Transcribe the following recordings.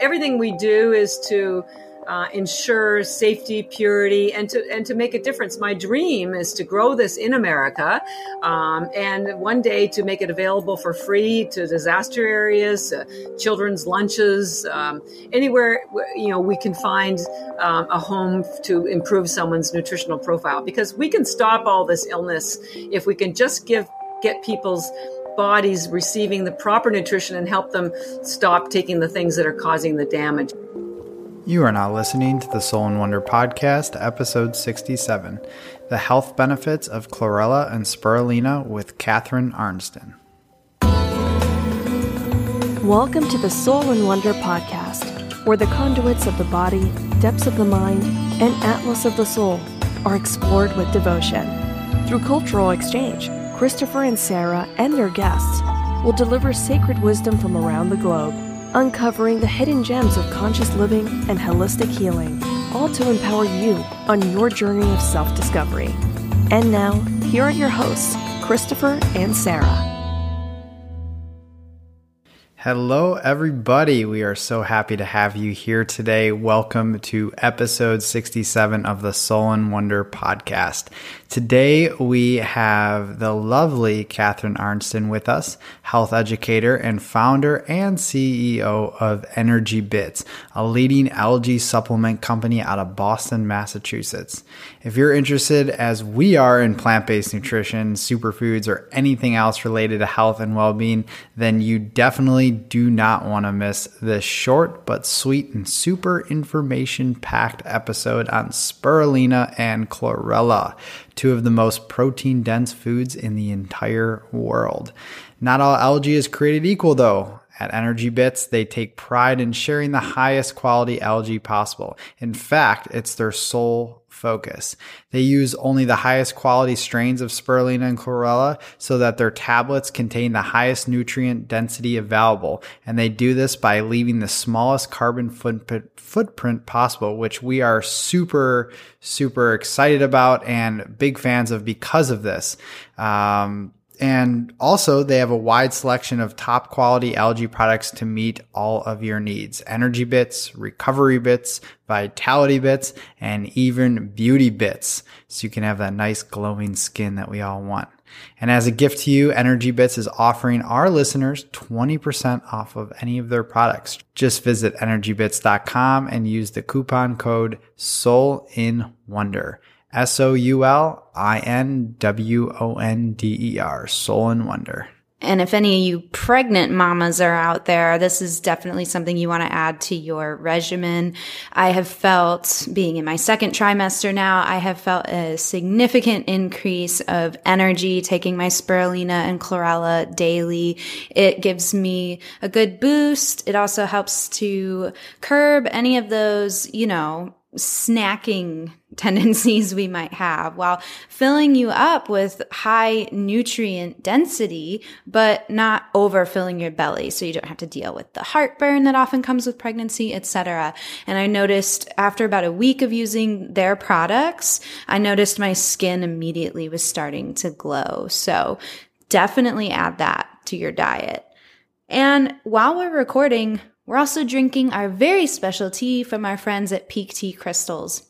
everything we do is to uh, ensure safety, purity, and to and to make a difference. My dream is to grow this in America, um, and one day to make it available for free to disaster areas, uh, children's lunches, um, anywhere you know we can find um, a home to improve someone's nutritional profile. Because we can stop all this illness if we can just give get people's bodies receiving the proper nutrition and help them stop taking the things that are causing the damage. You are now listening to the Soul in Wonder podcast, episode 67 The Health Benefits of Chlorella and Spirulina with Catharine Arnston. Welcome to the Soul in Wonder podcast, where the conduits of the body, depths of the mind, and atlas of the soul are explored with devotion. Through cultural exchange, Christopher and Sarah and their guests will deliver sacred wisdom from around the globe uncovering the hidden gems of conscious living and holistic healing, all to empower you on your journey of self discovery. And now, here are your hosts, Christopher and Sarah. Hello, everybody. We are so happy to have you here today. Welcome to episode 67 of the Soul in Wonder podcast. Today, we have the lovely Catharine Arnston with us, health educator and founder and CEO of Energy Bits, a leading algae supplement company out of Boston, Massachusetts. If you're interested, as we are in plant based nutrition, superfoods, or anything else related to health and well being, then you definitely do not want to miss this short but sweet and super information packed episode on spirulina and chlorella two of the most protein dense foods in the entire world. Not all algae is created equal though. At Energy Bits, they take pride in sharing the highest quality algae possible. In fact, it's their sole focus. They use only the highest quality strains of spirulina and chlorella so that their tablets contain the highest nutrient density available. And they do this by leaving the smallest carbon footprint possible, which we are super, super excited about and big fans of because of this. Um, and also, they have a wide selection of top quality algae products to meet all of your needs. Energy bits, recovery bits, vitality bits, and even beauty bits. So you can have that nice glowing skin that we all want. And as a gift to you, Energy Bits is offering our listeners 20% off of any of their products. Just visit energybits.com and use the coupon code SOUL in Wonder. S O U L I N W O N D E R, Soul in Wonder. And if any of you pregnant mamas are out there, this is definitely something you want to add to your regimen. I have felt, being in my second trimester now, I have felt a significant increase of energy taking my spirulina and chlorella daily. It gives me a good boost. It also helps to curb any of those, you know, snacking tendencies we might have while filling you up with high nutrient density, but not overfilling your belly. So you don't have to deal with the heartburn that often comes with pregnancy, etc. And I noticed after about a week of using their products, I noticed my skin immediately was starting to glow. So definitely add that to your diet. And while we're recording, we're also drinking our very special tea from our friends at Pique Tea Crystals.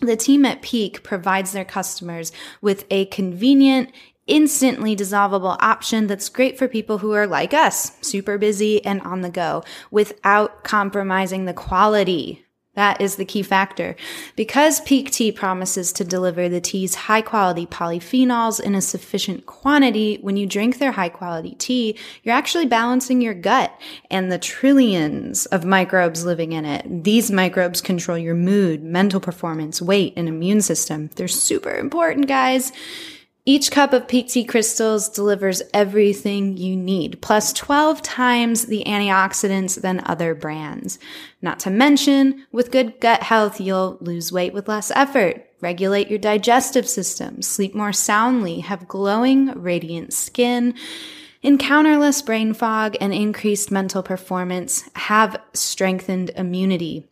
The team at Pique provides their customers with a convenient, instantly dissolvable option that's great for people who are like us, super busy and on the go, without compromising the quality that is the key factor. Because Pique Tea promises to deliver the tea's high quality polyphenols in a sufficient quantity, when you drink their high quality tea, you're actually balancing your gut and the trillions of microbes living in it. These microbes control your mood, mental performance, weight, and immune system. They're super important, guys. Each cup of Tea crystals delivers everything you need, plus 12 times the antioxidants than other brands. Not to mention, with good gut health, you'll lose weight with less effort, regulate your digestive system, sleep more soundly, have glowing, radiant skin, encounter less brain fog, and increased mental performance, have strengthened immunity.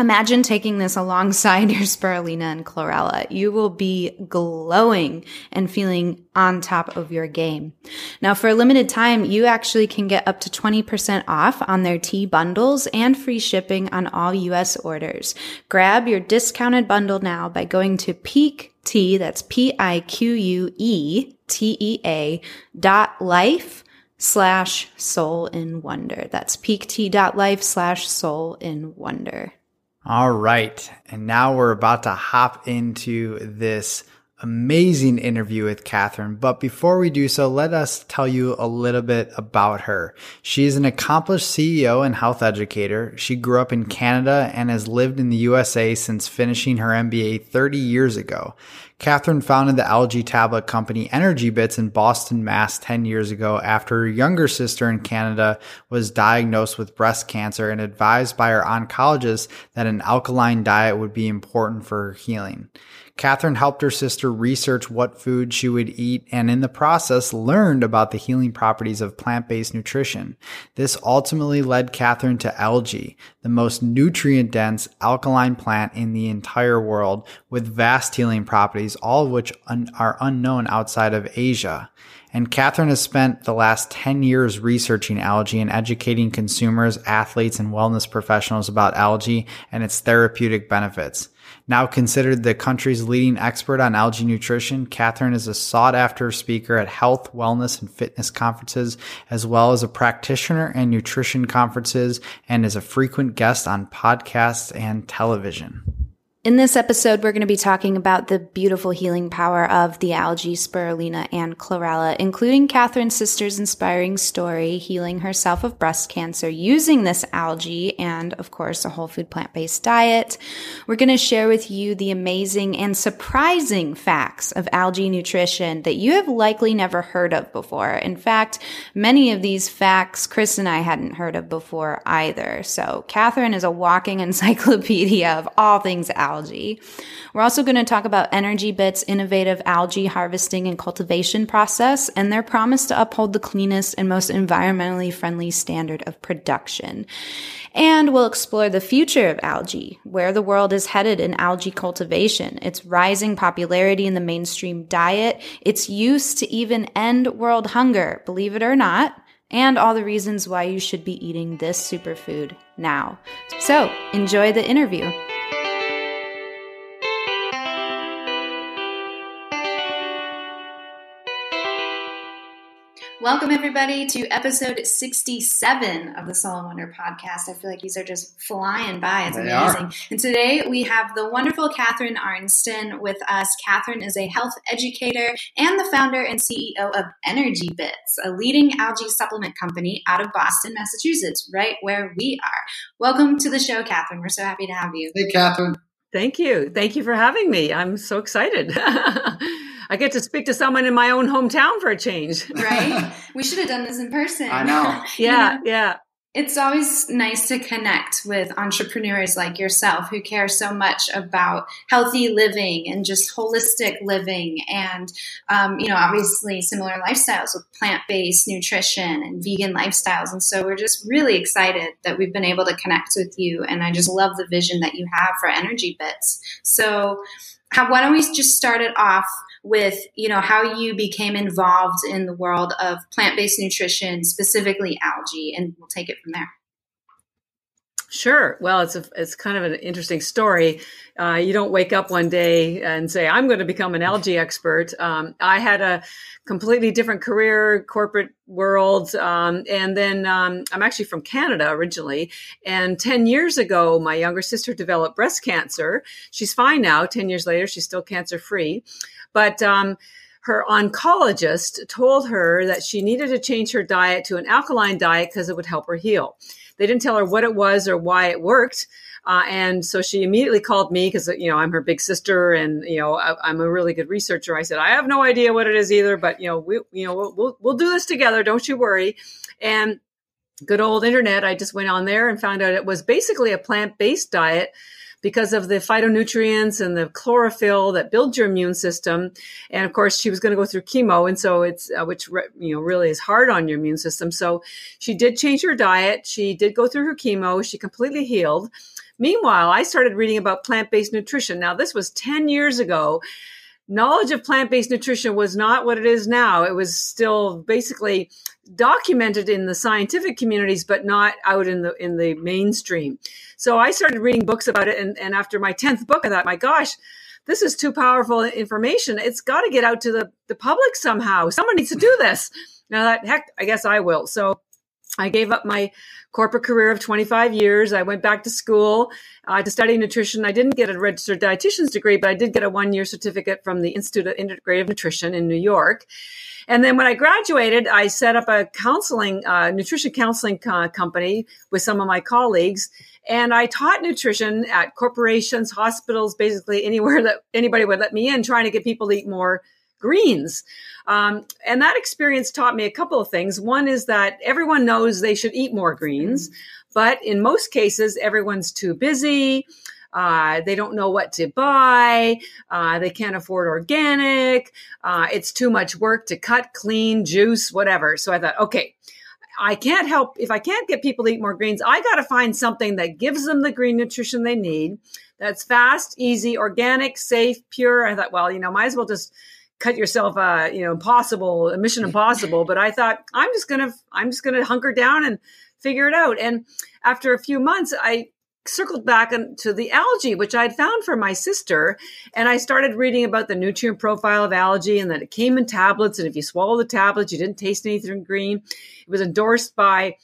Imagine taking this alongside your spirulina and chlorella. You will be glowing and feeling on top of your game. Now, for a limited time, you actually can get up to 20% off on their tea bundles and free shipping on all US orders. Grab your discounted bundle now by going to Pique Tea, that's P-I-Q-U-E-T-E-A dot life slash soul in wonder. That's piquetea.life slash soul in wonder. All right. And now we're about to hop into this amazing interview with Catharine. But before we do so, let us tell you a little bit about her. She is an accomplished CEO and health educator. She grew up in Canada and has lived in the USA since finishing her MBA 30 years ago. Catharine founded the algae tablet company Energy Bits in Boston, Mass 10 years ago after her younger sister in Canada was diagnosed with breast cancer and advised by her oncologist that an alkaline diet would be important for her healing. Catharine helped her sister research what food she would eat and in the process learned about the healing properties of plant-based nutrition. This ultimately led Catharine to algae, the most nutrient dense alkaline plant in the entire world with vast healing properties, all of which un- are unknown outside of Asia. And Catharine has spent the last 10 years researching algae and educating consumers, athletes, and wellness professionals about algae and its therapeutic benefits. Now considered the country's leading expert on algae nutrition, Catharine is a sought after speaker at health, wellness, and fitness conferences, as well as a practitioner and nutrition conferences, and is a frequent guest on podcasts and television. In this episode, we're going to be talking about the beautiful healing power of the algae spirulina and chlorella, including Catharine's sister's inspiring story, healing herself of breast cancer using this algae and, of course, a whole food plant based diet. We're going to share with you the amazing and surprising facts of algae nutrition that you have likely never heard of before. In fact, many of these facts Chris and I hadn't heard of before either. So Catharine is a walking encyclopedia of all things algae algae. We're also going to talk about Energy Bit's innovative algae harvesting and cultivation process and their promise to uphold the cleanest and most environmentally friendly standard of production. And we'll explore the future of algae, where the world is headed in algae cultivation, its rising popularity in the mainstream diet, its use to even end world hunger, believe it or not, and all the reasons why you should be eating this superfood now. So enjoy the interview. Welcome, everybody, to episode 67 of the Soul in Wonder podcast. I feel like these are just flying by. It's They amazing. are. And today we have the wonderful Catharine Arnston with us. Catharine is a health educator and the founder and CEO of Energy Bits, a leading algae supplement company out of Boston, Massachusetts, right where we are. Welcome to the show, Catharine. We're so happy to have you. Hey, Catharine. Thank you. Thank you for having me. I'm so excited. I get to speak to someone in my own hometown for a change. Right? we should have done this in person. I know. You Yeah, yeah. It's always nice to connect with entrepreneurs like yourself who care so much about healthy living and just holistic living and, um, you know, obviously similar lifestyles with plant based nutrition and vegan lifestyles. And so we're just really excited that we've been able to connect with you. And I just love the vision that you have for Energy Bits. So, how, why don't we just start it off with you know how you became involved in the world of plant-based nutrition specifically algae and we'll take it from there Sure. Well, it's a, it's kind of an interesting story. Uh, you don't wake up one day and say, "I'm going to become an algae expert." Um, I had a completely different career, corporate world, um, and then um, I'm actually from Canada originally. And ten years ago, my younger sister developed breast cancer. She's fine now. Ten years later, she's still cancer free, but um, her oncologist told her that she needed to change her diet to an alkaline diet because it would help her heal. They didn't tell her what it was or why it worked. Uh, and so she immediately called me because, you know, I'm her big sister and, you know, I, am a really good researcher. I said, I have no idea what it is either, but, you know, we, you know, we'll, we'll, we'll do this together. Don't you worry. And good old internet, I just went on there and found out it was basically a plant based diet because of the phytonutrients and the chlorophyll that builds your immune system. And of course, she was going to go through chemo, and so it's uh, which re- you know really is hard on your immune system. So she did change her diet. She did go through her chemo. She completely healed. Meanwhile, I started reading about plant based nutrition. Now, this was 10 years ago. Knowledge of plant based nutrition was not what it is now. It was still basically documented in the scientific communities, but not out in the in the mainstream. So I started reading books about it, and, and after my tenth book, I thought, my gosh, this is too powerful information. It's got to get out to the, the public somehow. Someone needs to do this. Now that heck, I guess I will. So I gave up my corporate career of 25 years. I went back to school uh, to study nutrition. I didn't get a registered dietitian's degree, but I did get a one year certificate from the Institute of Integrative Nutrition in New York. And then when I graduated, I set up a counseling, uh, nutrition counseling co- company with some of my colleagues. And I taught nutrition at corporations, hospitals, basically anywhere that anybody would let me in, trying to get people to eat more greens. Um, and that experience taught me a couple of things. One is that everyone knows they should eat more greens, but in most cases, everyone's too busy. Uh, they don't know what to buy. Uh, they can't afford organic. Uh, it's too much work to cut, clean, juice, whatever. So I thought, okay, I can't help if I can't get people to eat more greens. I got to find something that gives them the green nutrition they need. That's fast, easy, organic, safe, pure. I thought, well, you know, might as well just cut yourself uh you know impossible mission impossible but i thought i'm just gonna i'm just gonna hunker down and figure it out and after a few months i circled back to the algae, which I'd found for my sister. And I started reading about the nutrient profile of algae and that it came in tablets. And if you swallow the tablets, you didn't taste anything green. It was endorsed by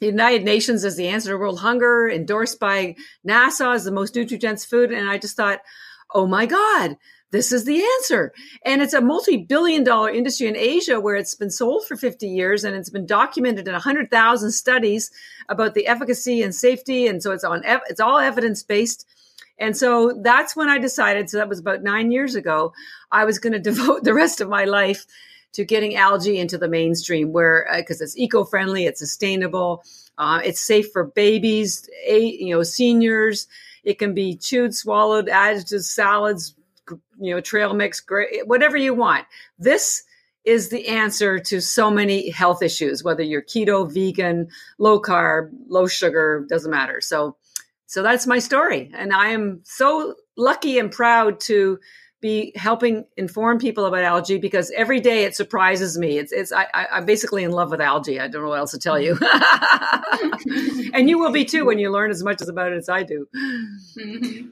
the United Nations as the answer to world hunger, endorsed by NASA as the most nutrient dense food. And I just thought, oh my God, this is the answer. And it's a multi billion dollar industry in Asia where it's been sold for 50 years and it's been documented in 100,000 studies about the efficacy and safety. And so it's on, it's all evidence based. And so that's when I decided, so that was about nine years ago, I was going to devote the rest of my life to getting algae into the mainstream where, because uh, it's eco friendly, it's sustainable, uh, it's safe for babies, you know, seniors. It can be chewed, swallowed, added to salads, you know, trail mix, eh, whatever you want. This is the answer to so many health issues, whether you're keto, vegan, low carb, low sugar, doesn't matter. So, so that's my story. And I am so lucky and proud to be helping inform people about algae because every day it surprises me. It's it's I, am basically in love with algae. I don't know what else to tell you, and you will be too when you learn as much as about it as I do.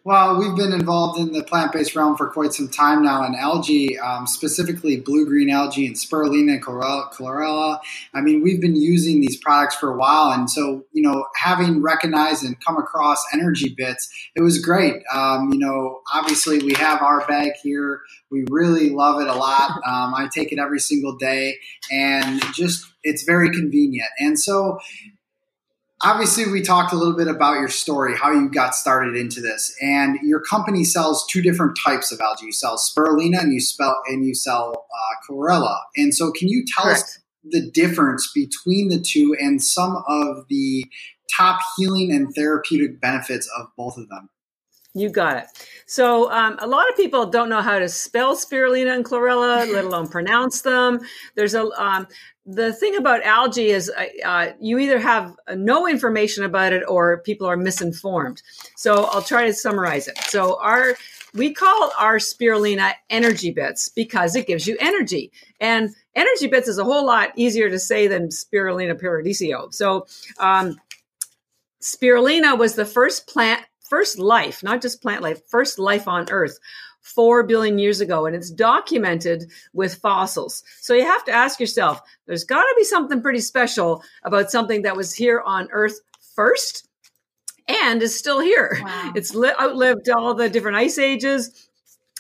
Well, we've been involved in the plant based realm for quite some time now, and algae, um, specifically blue green algae and spirulina and chlorella. I mean, we've been using these products for a while, and so you know, having recognized and come across energy bits, it was great. Um, you know, obviously we have our bag here. We really love it a lot. Um, I take it every single day, and just it's very convenient. And so, obviously, we talked a little bit about your story, how you got started into this, and your company sells two different types of algae. You sell spirulina, and you spell and you sell uh, chlorella. And so, can you tell Correct. us the difference between the two and some of the top healing and therapeutic benefits of both of them? You got it. So um, a lot of people don't know how to spell spirulina and chlorella, let alone pronounce them. There's a um, the thing about algae is uh, uh, you either have no information about it or people are misinformed. So I'll try to summarize it. So our we call our spirulina energy bits because it gives you energy. And energy bits is a whole lot easier to say than spirulina paradiso. So um, spirulina was the first plant first life, not just plant life, first life on Earth four billion years ago, and it's documented with fossils. So you have to ask yourself there's got to be something pretty special about something that was here on Earth first and is still here. Wow. It's li- outlived all the different ice ages.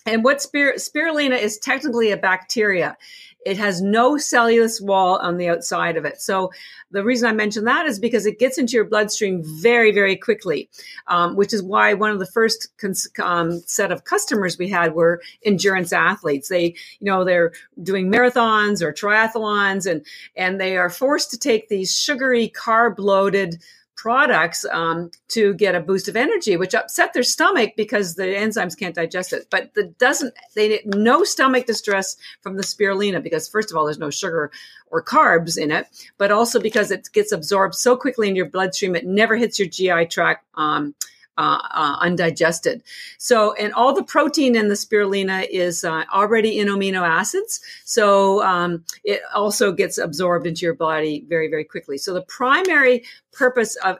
And what spir- spirulina is technically a bacteria. It has no cellulose wall on the outside of it. So the reason I mention that is because it gets into your bloodstream very, very quickly, um, which is why one of the first cons- um, set of customers we had were endurance athletes. They, you know, they're doing marathons or triathlons, and and they are forced to take these sugary, carb loaded products um, to get a boost of energy, which upset their stomach because the enzymes can't digest it. But the doesn't they no stomach distress from the spirulina because first of all, there's no sugar or carbs in it, but also because it gets absorbed so quickly in your bloodstream, it never hits your GI tract. Um, uh, uh, undigested. So, and all the protein in the spirulina is uh, already in amino acids. So, um, it also gets absorbed into your body very, very quickly. So, the primary purpose of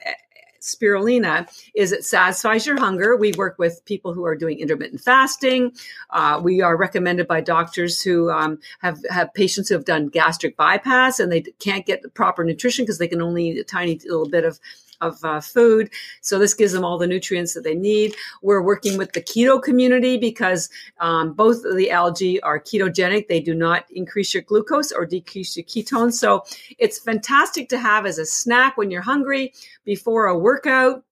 spirulina is it satisfies your hunger. We work with people who are doing intermittent fasting. Uh, we are recommended by doctors who um, have have patients who have done gastric bypass and they can't get the proper nutrition because they can only eat a tiny little bit of of uh, food. So this gives them all the nutrients that they need. We're working with the keto community because um, both of the algae are ketogenic. They do not increase your glucose or decrease your ketones. So it's fantastic to have as a snack when you're hungry before a workout.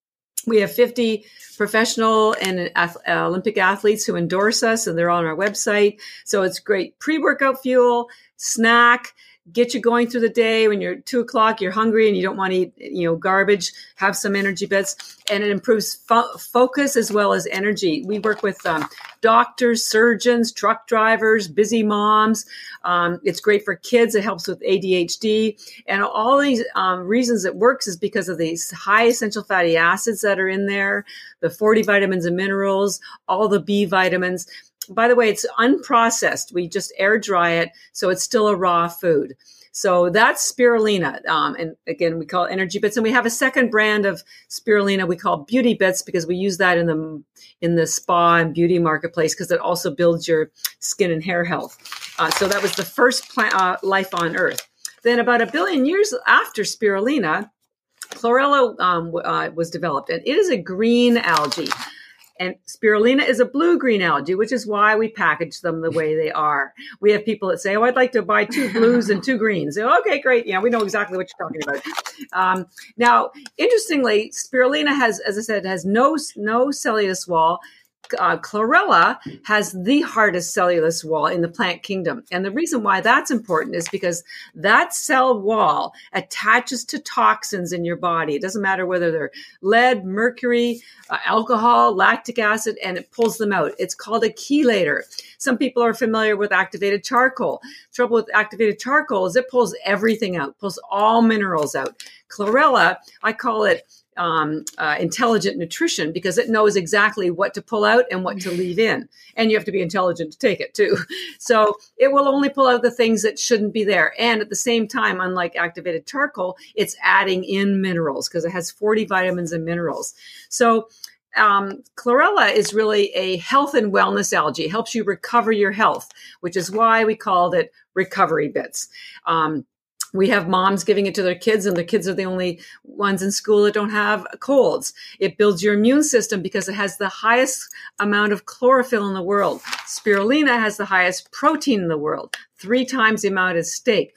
We have 50 professional and Olympic athletes who endorse us, and they're on our website. So it's great pre workout fuel, snack get you going through the day. When you're two o'clock you're hungry and you don't want to eat you know garbage have some energy bits. And it improves fo- focus as well as energy. We work with um, doctors surgeons truck drivers busy moms. Um, it's great for kids. It helps with adhd and all these um, reasons it works is because of these high essential fatty acids that are in there the 40 vitamins and minerals all the b vitamins by the way, it's unprocessed. We just air dry it, so it's still a raw food. So that's spirulina. Um, and again, we call energy bits. And we have a second brand of spirulina we call beauty bits because we use that in the in the spa and beauty marketplace because it also builds your skin and hair health. Uh, so that was the first plant, uh, life on Earth. Then about a billion years after spirulina, chlorella um, uh, was developed, and it is a green algae. And spirulina is a blue green algae, which is why we package them the way they are. We have people that say, Oh, I'd like to buy two blues and two greens. So, okay, great. Yeah, we know exactly what you're talking about. Um, now, interestingly, spirulina has, as I said, has no, no cellulose wall uh, chlorella has the hardest cellulose wall in the plant kingdom. And the reason why that's important is because that cell wall attaches to toxins in your body. It doesn't matter whether they're lead, mercury, uh, alcohol, lactic acid, and it pulls them out. It's called a chelator. Some people are familiar with activated charcoal. Trouble with activated charcoal is it pulls everything out, pulls all minerals out. Chlorella, I call it um, uh, intelligent nutrition because it knows exactly what to pull out and what to leave in. And you have to be intelligent to take it too. So it will only pull out the things that shouldn't be there. And at the same time, unlike activated charcoal, it's adding in minerals because it has 40 vitamins and minerals. So um, chlorella is really a health and wellness algae. It helps you recover your health, which is why we called it recovery bits. Um, we have moms giving it to their kids and the kids are the only ones in school that don't have colds. It builds your immune system because it has the highest amount of chlorophyll in the world. Spirulina has the highest protein in the world. Three times the amount as steak.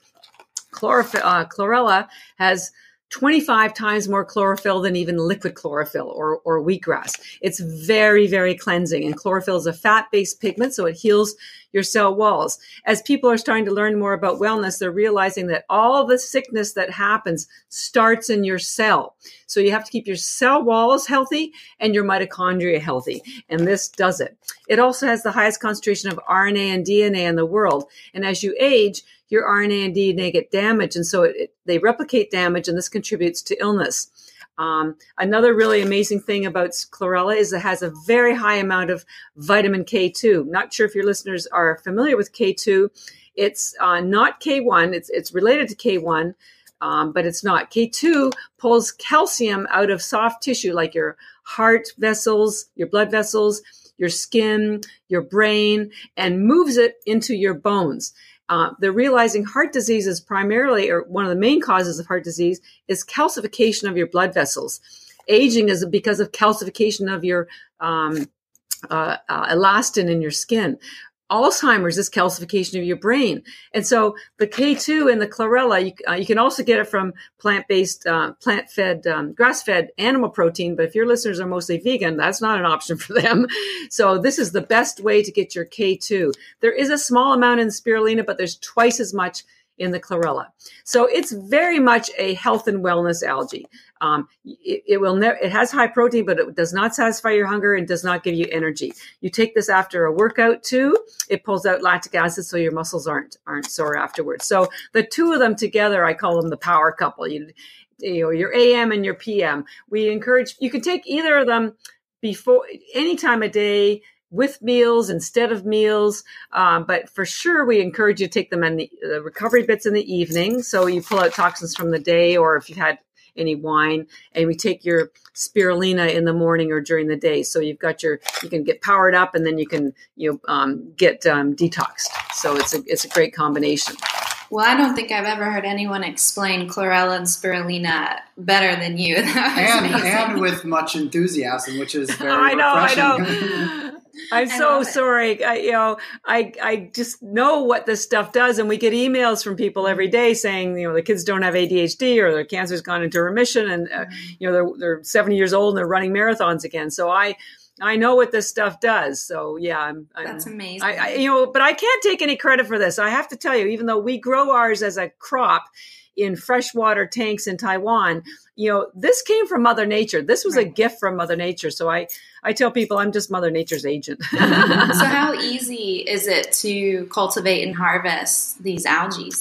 Chlorophyll, uh, chlorella has 25 times more chlorophyll than even liquid chlorophyll or, or wheatgrass. It's very, very cleansing. And chlorophyll is a fat based pigment, so it heals your cell walls. As people are starting to learn more about wellness, they're realizing that all the sickness that happens starts in your cell. So you have to keep your cell walls healthy and your mitochondria healthy. And this does it. It also has the highest concentration of RNA and DNA in the world. And as you age, your RNA and DNA get damaged, and so it, it, they replicate damage, and this contributes to illness. Um, another really amazing thing about chlorella is it has a very high amount of vitamin K2. Not sure if your listeners are familiar with K2. It's uh, not K1. It's it's related to K1, um, but it's not. K2 pulls calcium out of soft tissue like your heart vessels, your blood vessels, your skin, your brain, and moves it into your bones. Uh, they're realizing heart disease is primarily, or one of the main causes of heart disease, is calcification of your blood vessels. Aging is because of calcification of your um, uh, uh, elastin in your skin. Alzheimer's is calcification of your brain. And so the K2 and the chlorella, you, uh, you can also get it from plant-based, uh, plant-fed, um, grass-fed animal protein. But if your listeners are mostly vegan, that's not an option for them. So this is the best way to get your K2. There is a small amount in spirulina, but there's twice as much in the chlorella. So it's very much a health and wellness algae. Um, it, it, will never, it has high protein, but it does not satisfy your hunger and does not give you energy. You take this after a workout too. It pulls out lactic acid so your muscles aren't, aren't sore afterwards. So the two of them together, I call them the power couple. You, you know, your AM and your PM. We encourage you can take either of them before any time of day with meals instead of meals. Um, but for sure, we encourage you to take them in the, the, recovery bits in the evening. So you pull out toxins from the day, or if you've had any wine, and we take your spirulina in the morning or during the day. So you've got your you can get powered up, and then you can you know, um, get um, detoxed. So it's a it's a great combination. Well, I don't think I've ever heard anyone explain chlorella and spirulina better than you. and, and with much enthusiasm, which is very I know, refreshing. I know. I'm so sorry. I, you know, I I just know what this stuff does, and we get emails from people every day saying, you know, the kids don't have ADHD or their cancer's gone into remission, and uh, mm-hmm. you know they're they're 70 years old and they're running marathons again. So I I know what this stuff does. So yeah, I'm, I'm that's amazing. I, I, you know, but I can't take any credit for this. I have to tell you, even though we grow ours as a crop in freshwater tanks in Taiwan, you know, this came from Mother Nature. This was right. a gift from Mother Nature. So I, I tell people I'm just Mother Nature's agent. so how easy is it to cultivate and harvest these algae?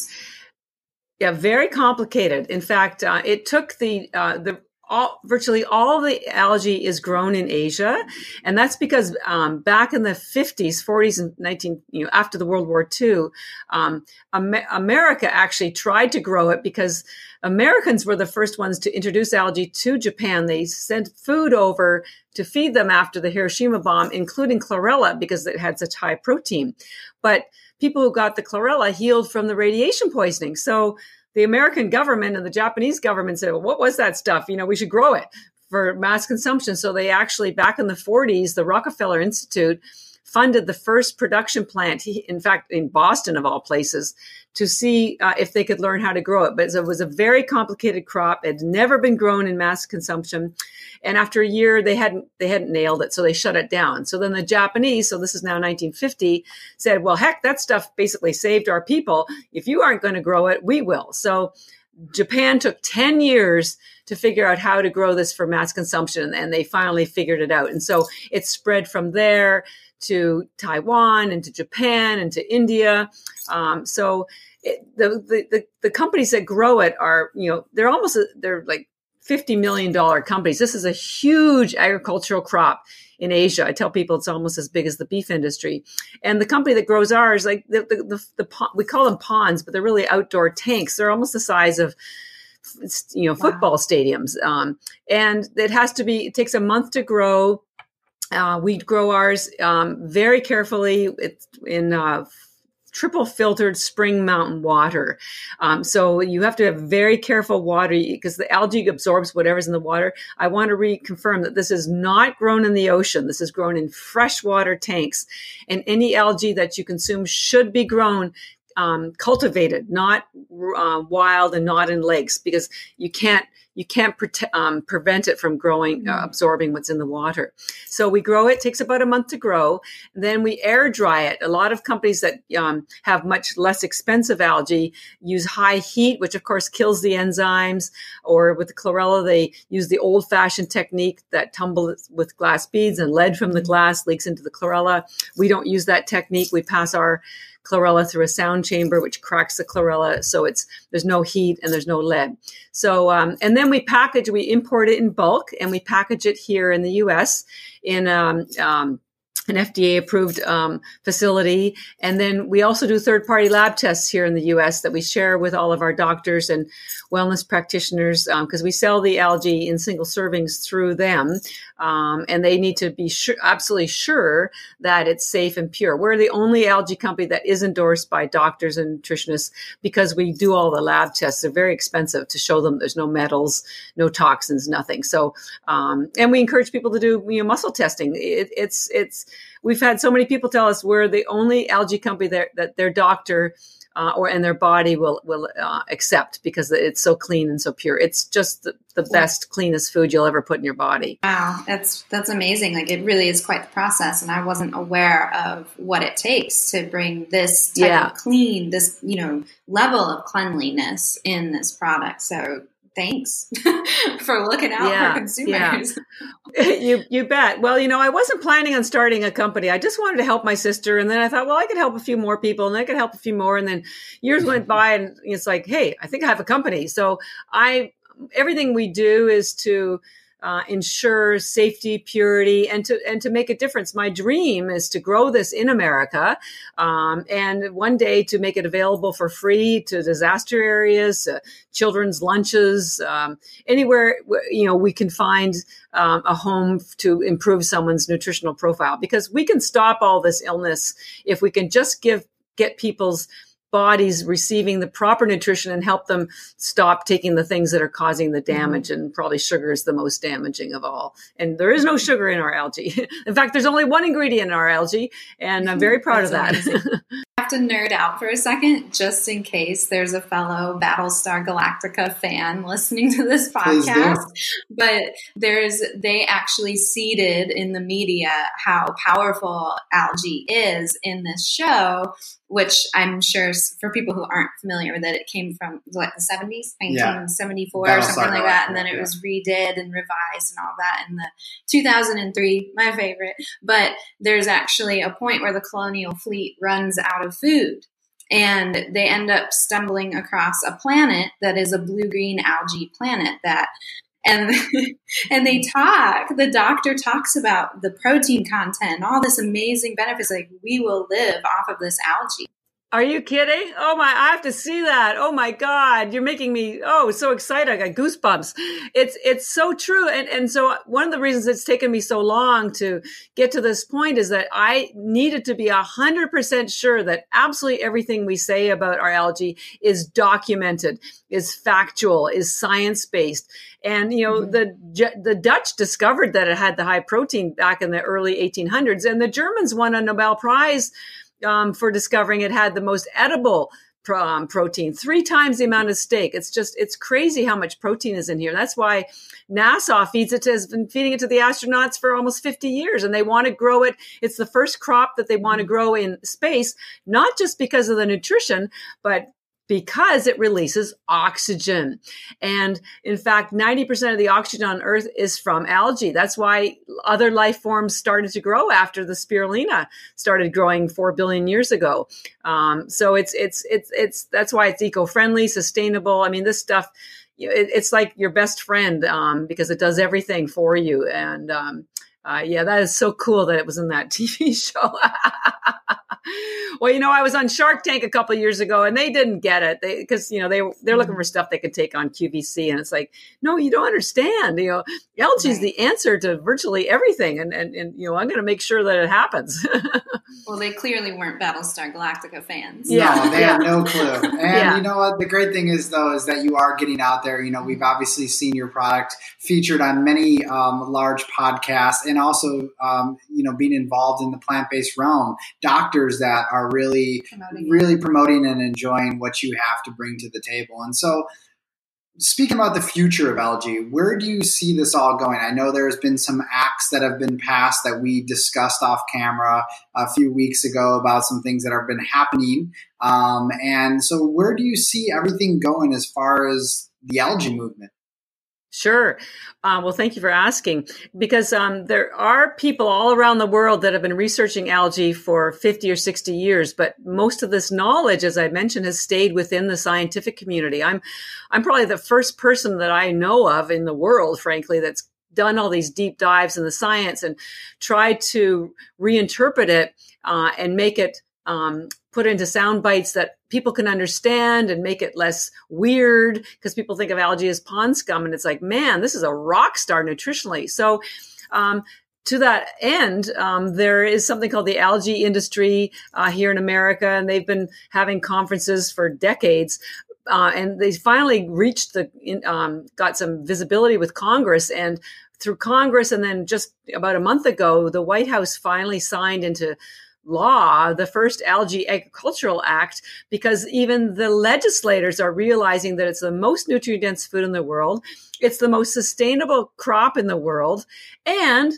Yeah, very complicated. In fact, uh, it took the uh, the all virtually all the algae is grown in Asia, and that's because um, back in the 50s, 40s, and 19 you know after the World War II, um, Am- America actually tried to grow it because Americans were the first ones to introduce algae to Japan. They sent food over to feed them after the Hiroshima bomb, including chlorella because it had such high protein. But people who got the chlorella healed from the radiation poisoning. So the American government and the Japanese government said, well, what was that stuff? You know, we should grow it for mass consumption. So they actually, back in the 40s, the Rockefeller Institute funded the first production plant, in fact, in Boston, of all places, to see uh, if they could learn how to grow it. But it was a very complicated crop. It had never been grown in mass consumption. And after a year, they hadn't, they hadn't nailed it. So they shut it down. So then the Japanese, so this is now 1950, said, well, heck, that stuff basically saved our people. If you aren't going to grow it, we will. So Japan took 10 years to figure out how to grow this for mass consumption, and they finally figured it out. And so it spread from there to Taiwan and to Japan and to India. Um, so it, the, the, the the companies that grow it are you know they're almost they're like fifty million dollar companies. This is a huge agricultural crop in Asia. I tell people it's almost as big as the beef industry. And the company that grows ours, like the the, the, the we call them ponds, but they're really outdoor tanks. They're almost the size of you know football wow. stadiums um, and it has to be it takes a month to grow uh, we grow ours um, very carefully in uh, triple filtered spring mountain water. Um, so you have to have very careful water because the algae absorbs whatever's in the water. I want to reconfirm that this is not grown in the ocean. This is grown in freshwater tanks. And any algae that you consume should be grown um, cultivated, not uh, wild and not in lakes, because you can't you can't pre- um, prevent it from growing, uh, mm. absorbing what's in the water. So we grow it. Takes about a month to grow. Then we air dry it. A lot of companies that um, have much less expensive algae use high heat, which of course kills the enzymes. Or with the chlorella, they use the old-fashioned technique that tumble with glass beads and lead from the mm. glass leaks into the chlorella. We don't use that technique. We pass our chlorella through a sound chamber, which cracks the chlorella. So it's, there's no heat and there's no lead. So, um, and then we package, we import it in bulk and we package it here in the US in, um, um, an FDA approved um, facility. And then we also do third party lab tests here in the US that we share with all of our doctors and wellness practitioners because um, we sell the algae in single servings through them. Um, and they need to be sure, absolutely sure that it's safe and pure. We're the only algae company that is endorsed by doctors and nutritionists because we do all the lab tests. They're very expensive to show them there's no metals, no toxins, nothing. So, um, and we encourage people to do you know, muscle testing. It, it's, it's, we've had so many people tell us we're the only algae company that, that their doctor uh, or and their body will will uh, accept because it's so clean and so pure. It's just the, the best, cleanest food you'll ever put in your body. Wow, that's that's amazing. Like it really is quite the process, and I wasn't aware of what it takes to bring this type yeah. of clean, this you know level of cleanliness in this product. So thanks for looking out yeah, for consumers. Yeah. you you bet. Well, you know, I wasn't planning on starting a company. I just wanted to help my sister, and then I thought, well, I could help a few more people, and I could help a few more, and then years went by, and it's like, hey, I think I have a company. So I everything we do is to uh, ensure safety, purity, and to and to make a difference. My dream is to grow this in America, um, and one day to make it available for free to disaster areas, uh, children's lunches, um, anywhere you know we can find um, a home to improve someone's nutritional profile. Because we can stop all this illness if we can just give get people's bodies receiving the proper nutrition and help them stop taking the things that are causing the mm-hmm. damage. Mm-hmm. And probably sugar is the most damaging of all. And there is no sugar in our algae. in fact, there's only one ingredient in our algae, and I'm very proud of that. I have to nerd out for a second, just in case there's a fellow Battlestar Galactica fan listening to this podcast. But there's they actually seeded in the media how powerful algae is in this show which I'm sure for people who aren't familiar with it, it came from what the 70s, 1974 yeah. or something like that, and then it was redid and revised and all that in the 2003, my favorite. But there's actually a point where the colonial fleet runs out of food. And they end up stumbling across a planet that is a blue green algae planet that and and they talk the doctor talks about the protein content all this amazing benefits like we will live off of this algae are you kidding? Oh my, I have to see that. Oh my God. You're making me, oh, so excited. I got goosebumps. It's, it's so true. And, and so one of the reasons it's taken me so long to get to this point is that I needed to be a hundred percent sure that absolutely everything we say about our algae is documented, is factual, is science based. And, you know, mm-hmm. the, the Dutch discovered that it had the high protein back in the early 1800s and the Germans won a Nobel Prize um, for discovering it had the most edible um, protein, three times the amount of steak. It's just, it's crazy how much protein is in here. That's why NASA feeds it to, has been feeding it to the astronauts for almost 50 years and they want to grow it. It's the first crop that they want to grow in space, not just because of the nutrition, but because it releases oxygen. And in fact, 90% of the oxygen on Earth is from algae. That's why other life forms started to grow after the spirulina started growing 4 billion years ago. Um, so it's, it's, it's, it's, that's why it's eco-friendly, sustainable. I mean, this stuff, it's like your best friend um, because it does everything for you. And um, uh, yeah, that is so cool that it was in that TV show. Well, you know, I was on Shark Tank a couple years ago, and they didn't get it because you know they they're looking for stuff they could take on QVC, and it's like, no, you don't understand. You know, algae is the answer to virtually everything, and and, and you know, I'm going to make sure that it happens. well, they clearly weren't Battlestar Galactica fans. Yeah, no, they yeah. had no clue. And yeah. you know what? The great thing is though is that you are getting out there. You know, we've obviously seen your product featured on many um, large podcasts, and also um, you know being involved in the plant based realm. Doctors that are really promoting really promoting and enjoying what you have to bring to the table. And so speaking about the future of algae, where do you see this all going? I know there's been some acts that have been passed that we discussed off camera a few weeks ago about some things that have been happening. Um, and so, where do you see everything going as far as the algae movement? Sure. Uh, well, thank you for asking because um, there are people all around the world that have been researching algae for 50 or 60 years, but most of this knowledge, as I mentioned, has stayed within the scientific community. I'm, I'm probably the first person that I know of in the world, frankly, that's done all these deep dives in the science and tried to reinterpret it uh, and make it um, put into sound bites that people can understand and make it less weird because people think of algae as pond scum and it's like man this is a rock star nutritionally so um, to that end, um, there is something called the algae industry uh, here in America, and they've been having conferences for decades. Uh, and they finally reached the, um, got some visibility with Congress, and through Congress, and then just about a month ago, the White House finally signed into law, the first Algae Agricultural Act, because even the legislators are realizing that it's the most nutrient dense food in the world, it's the most sustainable crop in the world, and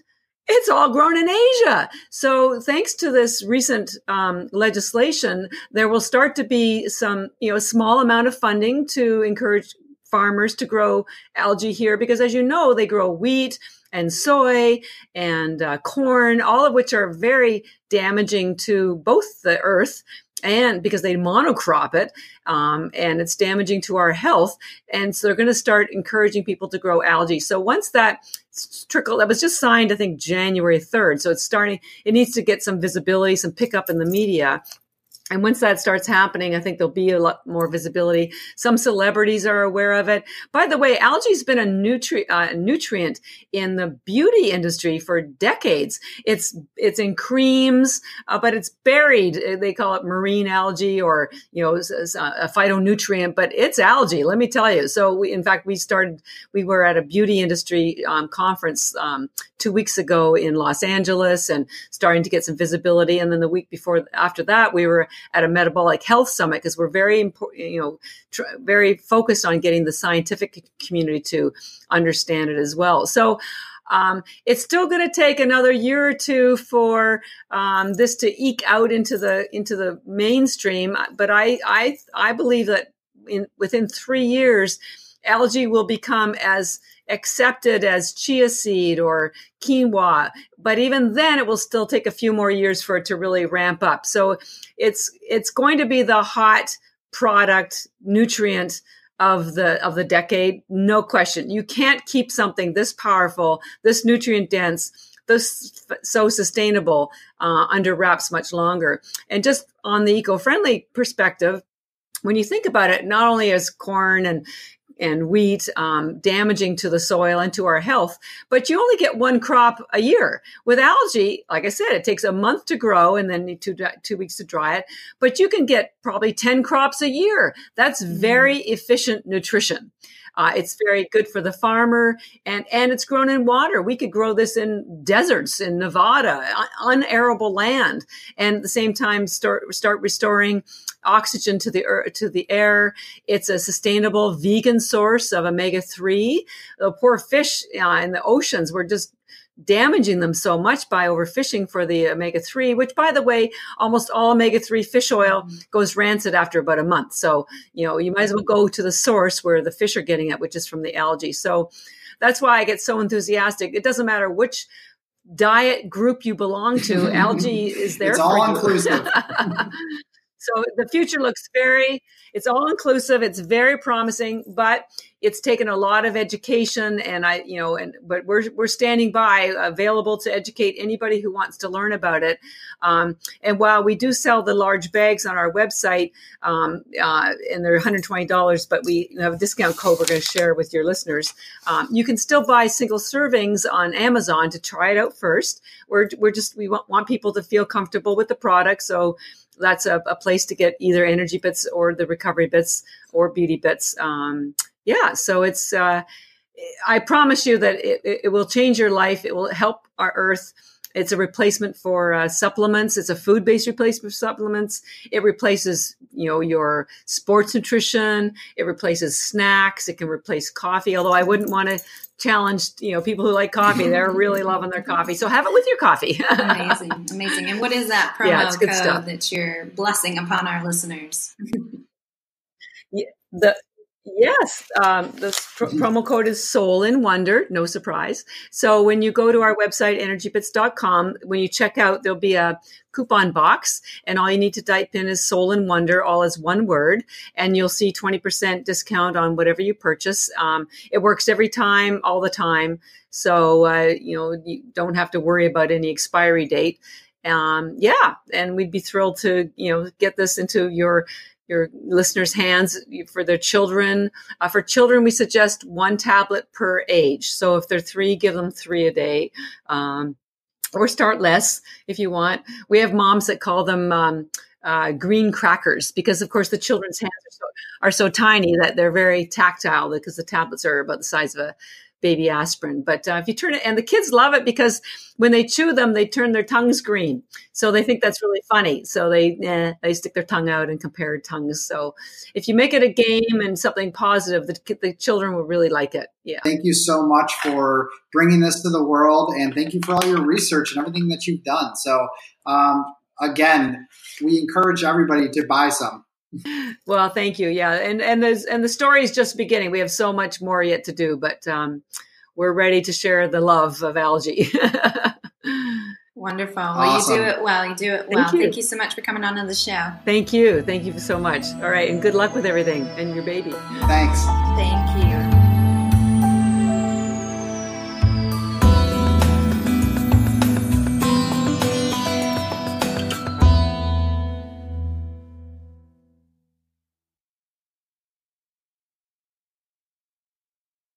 it's all grown in Asia. So thanks to this recent um, legislation, there will start to be some, you know, small amount of funding to encourage farmers to grow algae here because as you know, they grow wheat, and soy and uh, corn, all of which are very damaging to both the earth and because they monocrop it um, and it's damaging to our health and so they're going to start encouraging people to grow algae. So once that trickle that was just signed i think january 3rd so it's starting it needs to get some visibility some pickup in the media and once that starts happening, I think there'll be a lot more visibility. Some celebrities are aware of it. By the way, algae's been a nutri- uh, nutrient in the beauty industry for decades. It's it's in creams, uh, but it's buried. They call it marine algae or you know a phytonutrient, but it's algae. Let me tell you. So we, in fact, we started. We were at a beauty industry um, conference um, two weeks ago in Los Angeles and starting to get some visibility. And then the week before, after that, we were at a metabolic health summit because we're very important, you know, tr- very focused on getting the scientific community to understand it as well. So, um, it's still going to take another year or two for um, this to eke out into the into the mainstream. But I I I believe that in within three years, algae will become as accepted as chia seed or quinoa. But even then, it will still take a few more years for it to really ramp up. So it's it's going to be the hot product nutrient of the of the decade, no question. You can't keep something this powerful, this nutrient dense, this so sustainable uh, under wraps much longer. And just on the eco friendly perspective, when you think about it, not only is corn and and wheat um, damaging to the soil and to our health but you only get one crop a year. With algae like i said it takes a month to grow and then two, two weeks to dry it but you can get probably 10 crops a year. That's mm-hmm. very efficient nutrition uh, it's very good for the farmer, and and it's grown in water. We could grow this in deserts in Nevada, unarable land, and at the same time start start restoring oxygen to the to the air. It's a sustainable vegan source of omega three. The poor fish uh, in the oceans were just damaging them so much by overfishing for the omega 3 which by the way almost all omega 3 fish oil goes rancid after about a month. So you know you might as well go to the source where the fish are getting it which is from the algae. So that's why i get so enthusiastic. It doesn't matter which diet group you belong to algae is there it's all inclusive so the future looks very it's all inclusive it's very promising but it's taken a lot of education and i you know and but we're we're standing by available to educate anybody who wants to learn about it. Um, and while we do sell the large bags on our website um, uh, and they're $120 but we have a discount code we're going to share with your listeners um, you can still buy single servings on amazon to try it out first. We're, we're just we want, want people to feel comfortable with the product so that's a, a place to get either energy bits or the recovery bits or beauty bits um, yeah, so it's, uh, I promise you that it, it, will change your life. It will help our earth. It's a replacement for uh, supplements. It's a food-based replacement for supplements. It replaces, you know, your sports nutrition. It replaces snacks. It can replace coffee. Although I wouldn't want to challenge, you know, people who like coffee. They're really loving their coffee. So have it with your coffee. amazing, amazing. And what is that promo yeah, code stuff. that you're blessing upon our listeners? yeah, the Yes, um, the pr- mm-hmm. promo code is Soul in Wonder. No surprise. So when you go to our website energybits.com, when you check out, there'll be a coupon box, and all you need to type in is Soul in Wonder, all as one word, and you'll see twenty percent discount on whatever you purchase. Um, it works every time, all the time. So uh, you know you don't have to worry about any expiry date. Um, yeah, and we'd be thrilled to you know get this into your your listeners' hands for their children. Uh, for children, we suggest one tablet per age. So if they're three, give them three a day. Um, or start less if you want. We have moms that call them um, uh, green crackers because, of course, the children's hands are so, are so tiny that they're very tactile because the tablets are about the size of a baby aspirin. But uh, if you turn it, and the kids love it because when they chew them, they turn their tongues green. So they think that's really funny. So they eh, they stick their tongue out and compare tongues. So if you make it a game and something positive, the, the children will really like it. Yeah. Thank you so much for bringing this to the world, and thank you for all your research and everything that you've done. So um, again, we encourage everybody to buy some. Well, thank you. Yeah, and and the and the story is just beginning. We have so much more yet to do, but um, we're ready to share the love of algae. Wonderful. Well, you do it well. You do it well. Thank you. Thank you so much for coming on to the show. Thank you. Thank you so much. All right. And good luck with everything and your baby. Thanks. Thank you.